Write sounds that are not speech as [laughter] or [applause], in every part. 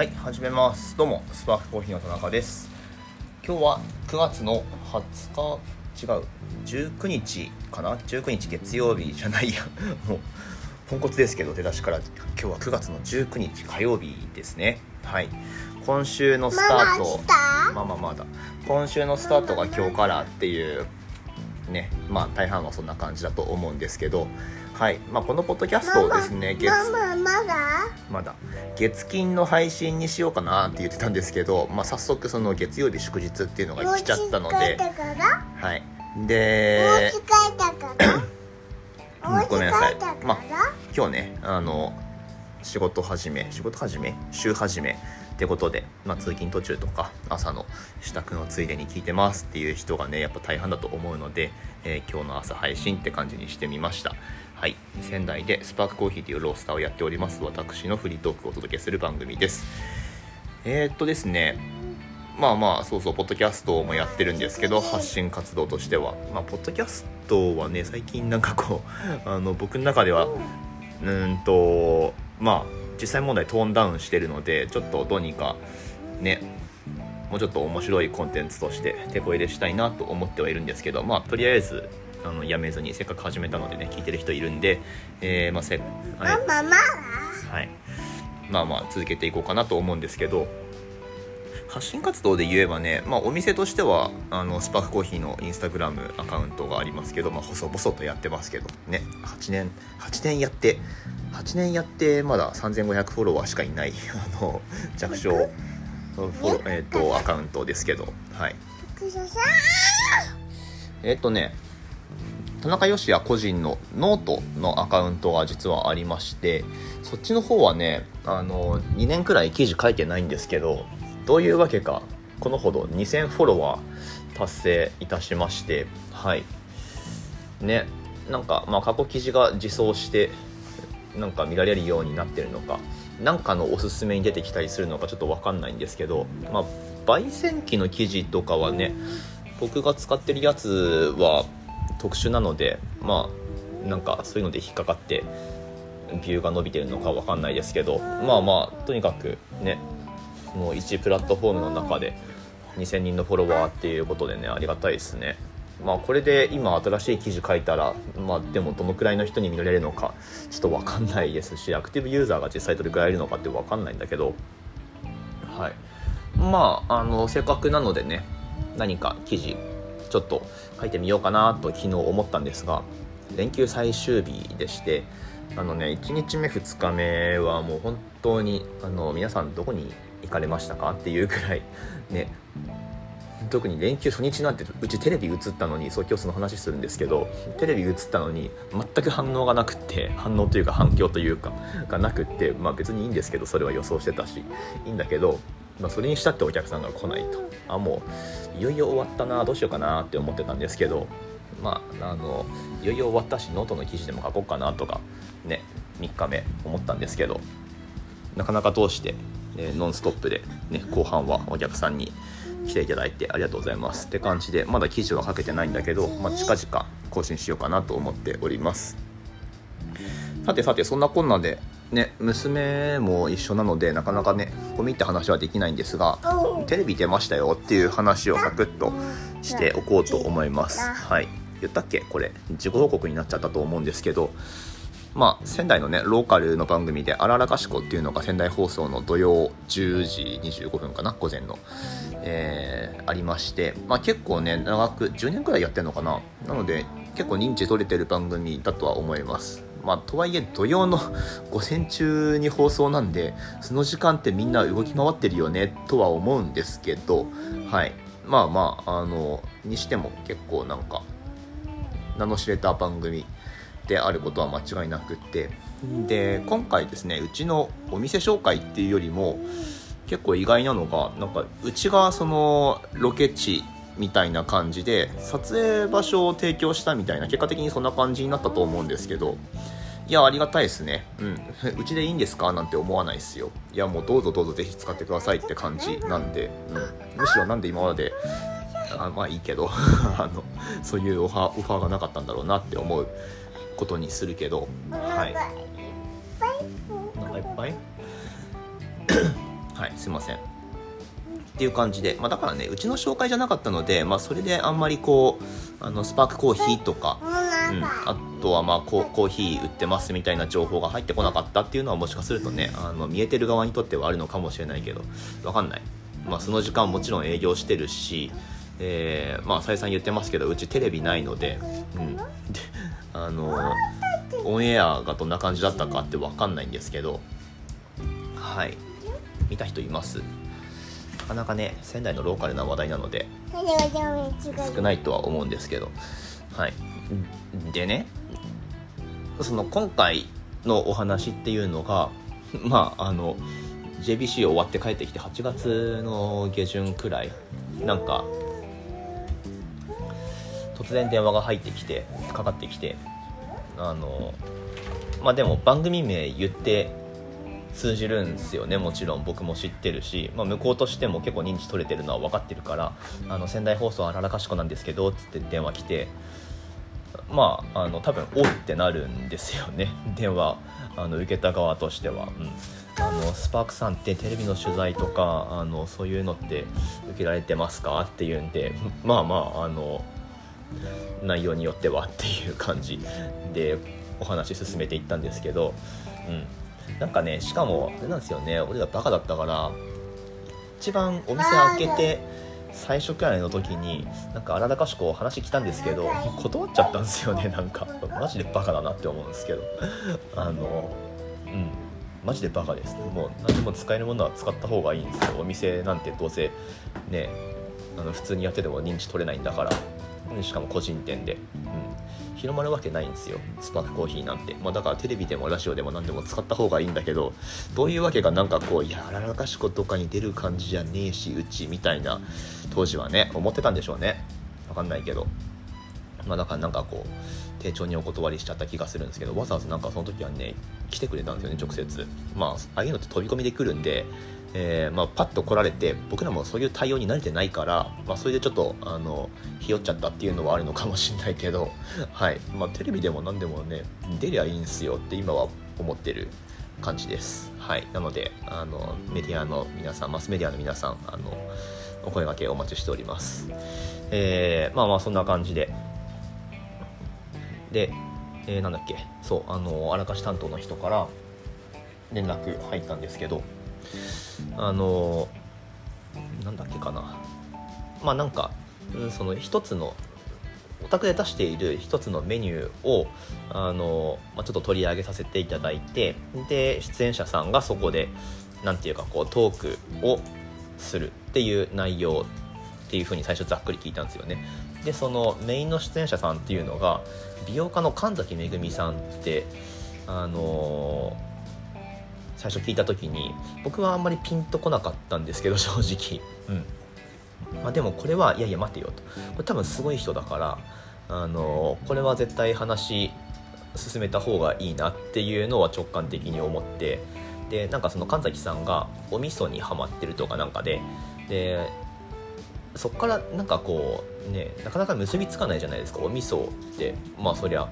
はい始めます。どうもスパークコーヒーの田中です。今日は9月の20日違う19日かな？19日月曜日じゃないや。[laughs] もうポンコツですけど出だしから。今日は9月の19日火曜日ですね。はい。今週のスタート。まあまあまだ。今週のスタートが今日からっていうねまあ大半はそんな感じだと思うんですけどはいまあ、このポッドキャストをですね月まだ？月金の配信にしようかなって言ってたんですけど、まあ、早速その月曜日祝日っていうのが来ちゃったのではいおで [coughs] ごめんなさい。ま今日ねあの仕事始め仕事始め？週始め？ってことで、まあ、通勤途中とか朝の支度のついでに聞いてますっていう人がねやっぱ大半だと思うので、えー今日の朝配信って感じにしてみました。はい。仙台でスパークコーヒーというロースターをやっております。私のフリートークをお届けする番組です。えー、っとですねまあまあそうそうポッドキャストもやってるんですけど発信活動としては。まあポッドキャストはね最近なんかこうあの僕の中ではうーんとまあ実際問題トーンダウンしてるのでちょっとどうにかねもうちょっと面白いコンテンツとして手こ入れしたいなと思ってはいるんですけどまあとりあえずあのやめずにせっかく始めたのでね聞いてる人いるんで、えーまあせはいはい、まあまあ続けていこうかなと思うんですけど発信活動で言えばね、まあ、お店としてはあのスパークコーヒーのインスタグラムアカウントがありますけど、まあ、細々とやってますけどね8年8年やって8年やってまだ3500フォロワーしかいない [laughs] あの弱小フォロ、えー、とアカウントですけどはい。えっ、とね田中芳也個人のノートのアカウントが実はありましてそっちの方はねあの2年くらい記事書いてないんですけどどういうわけかこのほど2000フォロワー達成いたしましてはい。ねなんか、まあ、過去記事が自走してなんか見られるようになってるのかなんかのおすすめに出てきたりするのかちょっと分かんないんですけど、まあ、焙煎機の記事とかはね僕が使ってるやつは特殊なのでまあなんかそういうので引っかかってビューが伸びてるのかわかんないですけどまあまあとにかくねもう1プラットフォームの中で2000人のフォロワーっていうことでねありがたいですね。まあこれで今新しい記事書いたらまあでもどのくらいの人に見られるのかちょっとわかんないですしアクティブユーザーが実際どれくらいいるのかってわかんないんだけどはい。まああのせっかくなのでね何か記事ちょっと書いてみようかなと昨日思ったんですが連休最終日でしてあのね1日目2日目はもう本当にあの皆さんどこに行かれましたか？っていうくらい [laughs] ね。特に連休初日なんてうちテレビ映ったのにそう今日その話するんですけどテレビ映ったのに全く反応がなくって反応というか反響というかがなくってまあ別にいいんですけどそれは予想してたしいいんだけど、まあ、それにしたってお客さんが来ないと。あもういよいよ終わったなどうしようかなって思ってたんですけどまああのいよいよ終わったしノートの記事でも書こうかなとかね3日目思ったんですけどなかなか通して、ね、ノンストップで、ね、後半はお客さんに来ていただいてありがとうございます。って感じでまだ記事は書けてないんだけど、まあ、近々更新しようかなと思っております。さてさてそんなこんなでね娘も一緒なのでなかなかね込み入った話はできないんですがテレビ出ましたよっていう話をサクッとしておこうと思います。はい。言ったっけ？これ自己報告になっちゃったと思うんですけどまあ、仙台のねローカルの番組で「あららかしこ」っていうのが仙台放送の土曜10時25分かな午前の、えーありまして、まあ、結構ね長く10年くらいやってるのかな。なので結構認知取れてる番組だとは思います。まあ、とはいえ土曜の [laughs] 午前中に放送なんでその時間ってみんな動き回ってるよねとは思うんですけどはい。まあまああのにしても結構なんか名の知れた番組であることは間違いなくって。で今回ですねうちのお店紹介っていうよりも結構意外なのがなんかうちがそのロケ地みたいな感じで撮影場所を提供したみたいな結果的にそんな感じになったと思うんですけどいやありがたいですね。うん。[laughs] うちでいいんですか？なんて思わないですよ。いやもうどうぞどうぞぜひ使ってくださいって感じなんで、うん、むしろなんで今まであまあいいけど [laughs] あのそういうオファーオファーがなかったんだろうなって思うことにするけどはい。お腹いっぱい？はいすいません。っていう感じで、まあ、だからねうちの紹介じゃなかったので、まあ、それであんまりこうあのスパークコーヒーとか、う、んあとはまあコーヒー売ってますみたいな情報が入ってこなかったっていうのはもしかするとねあの見えてる側にとってはあるのかもしれないけどわかんない、まあ、その時間もちろん営業してるし、えーまあ再三言ってますけどうちテレビないので,、うん、であのオンエアがどんな感じだったかってわかんないんですけどはい。見た人います？なかなかね仙台のローカルな話題なので少ないとは思うんですけど。はい。でねその今回のお話っていうのが [laughs] まああの JBC 終わって帰ってきて8月の下旬くらいなんか突然電話が入ってきてかかってきてあのまあでも番組名言って通じるんですよねもちろん。僕も知ってるし、まあ、向こうとしても結構認知取れてるのは分かってるから「あの仙台放送あららかしこなんですけど」っつって電話来てまああの多分「おっ」ってなるんですよね。[laughs] 電話あの受けた側としては。うん。あのスパークさんってテレビの取材とかあのそういうのって受けられてますか？っていうんでまあまああの内容によってはっていう感じでお話進めていったんですけど、うん、なんかねしかもあれなんですよね。俺らバカだったから一番お店開けて最初くらいの時になんか荒々かしく話来たんですけど断っちゃったんですよねなんか。マジでバカだなって思うんですけど。あのうん。マジでバカです。もう何でも使えるものは使った方がいいんですよ。お店なんてどうせねあの普通にやってても認知取れないんだからしかも個人店で、うん、広まるわけないんですよ。スパークコーヒーなんて、まあ、だからテレビでもラジオでも何でも使った方がいいんだけどどういうわけかなんかこうやらかしことかに出る感じじゃねえしうちみたいな当時はね思ってたんでしょうね。わかんないけど。まあだからなんかこう丁重にお断りしちゃった気がするんですけどわざわざなんかその時はね来てくれたんですよね直接。まあああいうのって飛び込みで来るんでえーまあ、パッと来られて僕らもそういう対応に慣れてないから、まあ、それでちょっとあのひよっちゃったっていうのはあるのかもしれないけど、[laughs] はい。まあ、テレビでも何でもね出りゃいいんすよって今は思ってる感じです、はい、なのであのメディアの皆さんマスメディアの皆さんあのお声掛けお待ちしております、えーまあまあそんな感じで。で、えーなんだっけ。そうあのあらかし担当の人から連絡入ったんですけどあのなんだっけかな。まあなんかうんその一つのお宅で出している一つのメニューをあの、まあ、ちょっと取り上げさせていただいてで出演者さんがそこでなんていうかこうトークをするっていう内容っていうふうに最初ざっくり聞いたんですよね。でそのメインの出演者さんっていうのが美容家の神崎めぐみさんってあの最初聞いた時に僕はあんまりピンとこなかったんですけど [laughs] 正直。うん。まあ、でもこれはいやいや待てよと。これ多分すごい人だからあのこれは絶対話進めた方がいいなっていうのは直感的に思ってでなんかその神崎さんがお味噌にハマってるとかなんかででそっからなんかこうねなかなか結びつかないじゃないですかお味噌って。まあそりゃ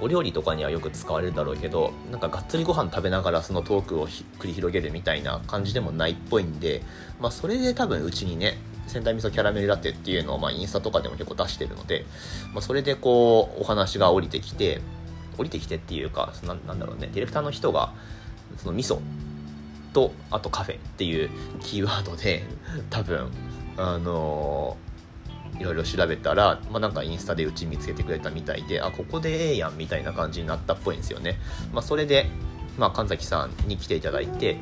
お料理とかにはよく使われるだろうけどなんかがっつりご飯食べながらそのトークを繰り広げるみたいな感じでもないっぽいんで、まあ、それで多分うちにね仙台味噌キャラメルラテっていうのをまあインスタとかでも結構出してるので、まあ、それでこうお話が降りてきて降りてきてっていうかそのなんだろうねディレクターの人がその味噌とあとカフェっていうキーワードで多分あのーいろいろ調べたら、まあ、なんかインスタでうち見つけてくれたみたいであここでええやんみたいな感じになったっぽいんですよね、まあ、それで、まあ、神崎さんに来ていただいて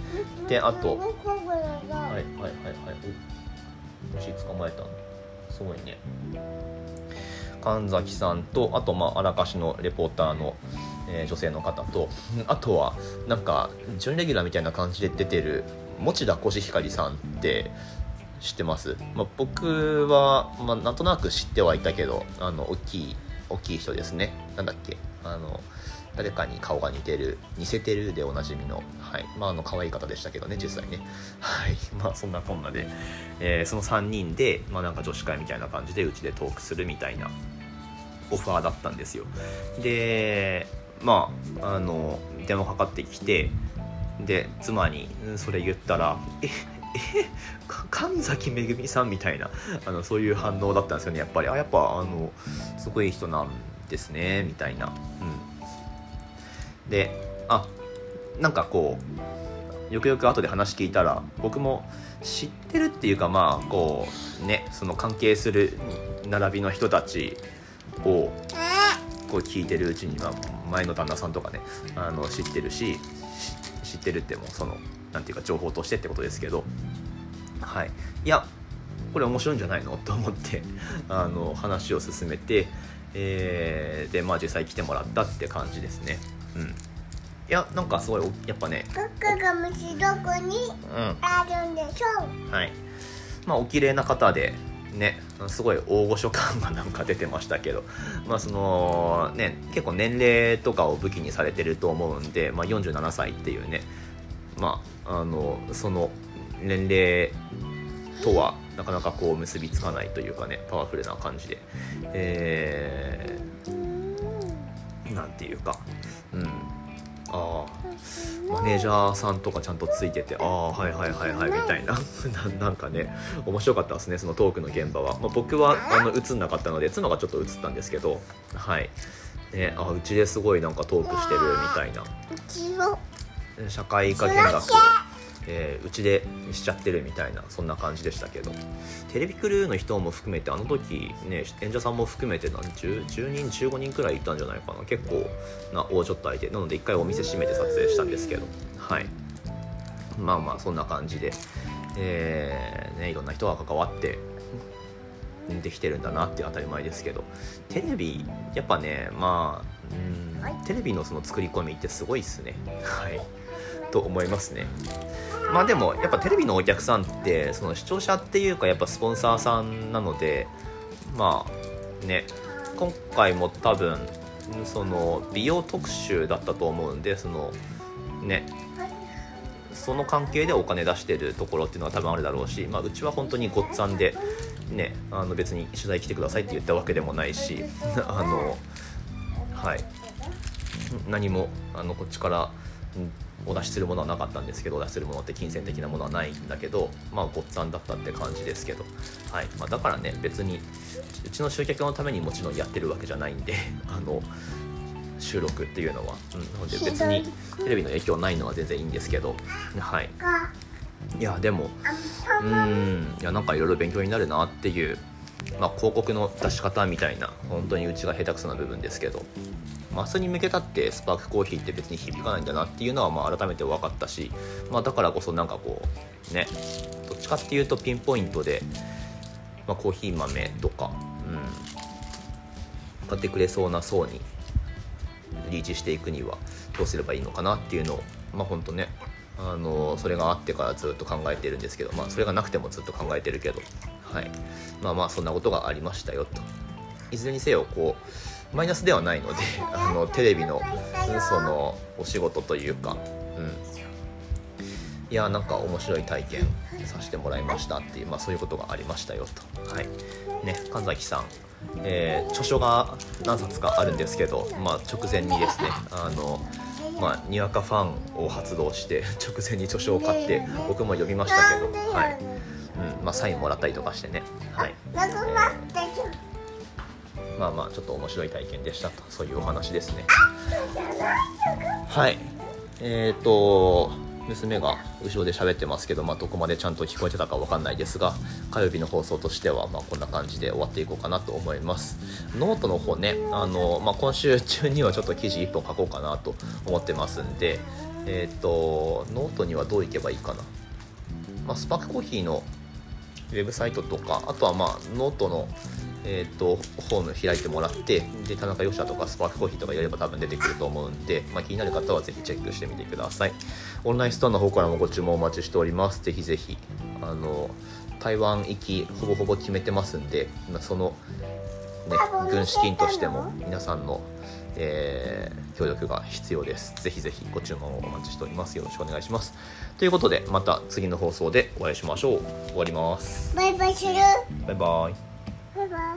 であとはいはいはいはい。お虫捕まえたの。すごいね。神崎さんとあとまああらかしのレポーターの、えー女性の方とあとはなんか準レギュラーみたいな感じで出てる持田コシヒカリさんって知ってます、まあ、僕は、まあ、なんとなく知ってはいたけどあの大きい大きい人ですね。なんだっけ？あの誰かに顔が似てる似せてるでおなじみのはい。まああの可愛い方でしたけどね実際ね。はい。[laughs] まあそんなこんなで、えーその3人で、まあ、なんか女子会みたいな感じでうちでトークするみたいなオファーだったんですよ。でまああの電話かかってきてで妻にそれ言ったら「ええ神崎めぐみさんみたいなあのそういう反応だったんですよねやっぱり。あやっぱあのすごい人なんですねみたいな。うん。であなんかこうよくよく後で話聞いたら僕も知ってるっていうかまあこうねその関係する並びの人たちをこう聞いてるうちには前の旦那さんとかねあの知ってるしし知ってるってもうそのなんていうか情報としてってことですけど。はい。いやこれ面白いんじゃないの？[laughs] と思ってあの話を進めて、えーでまあ実際来てもらったって感じですね。うん。いやなんかすごいおやっぱねカカが虫どこにうんあるんでしょう？はい。まあお綺麗な方でねすごい大御所感がなんか出てましたけど。まあそのね結構年齢とかを武器にされてると思うんで、まあ、47歳っていうねまああのその年齢とはなかなかこう結びつかないというかねパワフルな感じで。えー、なんていうか。うん。あマネージャーさんとかちゃんとついててああはいはいはいはいみたいな。[laughs] ななんかね面白かったですねそのトークの現場は、まあ、僕はあの映んなかったので妻がちょっと映ったんですけどはい。ねあうちですごいなんかトークしてるみたいな。うちの社会科見学をえーうちでしちゃってるみたいなそんな感じでしたけど。テレビクルーの人も含めてあの時ね演者さんも含めて何 10, 10人15人くらいいたんじゃないかな。結構な大所帯で。なので一回お店閉めて撮影したんですけど。はい。まあまあそんな感じで、えーね、いろんな人が関わってできてるんだなって当たり前ですけど。テレビやっぱねまあうんテレビのその作り込みってすごいっすね。はい。と思いますね。まあでもやっぱテレビのお客さんってその視聴者っていうかやっぱスポンサーさんなのでまあね今回も多分その美容特集だったと思うんでそのねその関係でお金出してるところっていうのは多分あるだろうし、まあ、うちは本当にごっつぁんで、ね、あの別に取材来てくださいって言ったわけでもないし [laughs] あのはい。何もあのこっちからお出しするものはなかったんですけどお出しするものって金銭的なものはないんだけどまあごっつんだったって感じですけど、はい。まあ、だからね別にうちの集客のためにもちろんやってるわけじゃないんで [laughs] あの収録っていうのは、うん、別にテレビの影響ないのは全然いいんですけど。はい。いやでもうん。いやなんかいろいろ勉強になるなっていう、まあ、広告の出し方みたいな本当にうちが下手くそな部分ですけど。マスに向けたってスパークコーヒーって別に響かないんだなっていうのはまあ改めて分かったし、まあ、だからこそなんかこうねどっちかっていうとピンポイントで、まあ、コーヒー豆とか、うん、買ってくれそうな層にリーチしていくにはどうすればいいのかなっていうのをまあ本当ねあのそれがあってからずっと考えてるんですけど、まあ、それがなくてもずっと考えてるけど、はい、まあまあそんなことがありましたよと。いずれにせよこうマイナスではないのであのテレビのうんそのお仕事というか、うん、いやなんか面白い体験させてもらいましたっていう、まあ、そういうことがありましたよと。はい。ね、神崎さん。えー著書が何冊かあるんですけど、まあ、直前にですねあの、まあ、にわかファンを発動して直前に著書を買って僕も読みましたけど、はい。うんまあ、サインもらったりとかしてね、はい。なくなってるまあまあちょっと面白い体験でしたとそういうお話ですね。はい。えっ、と娘が後ろで喋ってますけど、まあ、どこまでちゃんと聞こえてたかわかんないですが火曜日の放送としては、まあ、こんな感じで終わっていこうかなと思います。ノートの方ねあの、まあ、今週中にはちょっと記事1本書こうかなと思ってますんでえっ、とノートにはどういけばいいかな、まあ、スパークコーヒーのウェブサイトとかあとはまあノートのえー、とホーム開いてもらってで田中義也とかスパークコーヒーとかやれば多分出てくると思うんで、まあ、気になる方はぜひチェックしてみてください。オンラインストアの方からもご注文お待ちしております。ぜひぜひあの台湾行きほぼほぼ決めてますんで、まあ、その、ね、軍資金としても皆さんの、えー協力が必要です。ぜひぜひご注文をお待ちしております。よろしくお願いします。ということでまた次の放送でお会いしましょう。終わります。バイバイする。バイバイ Bye bye.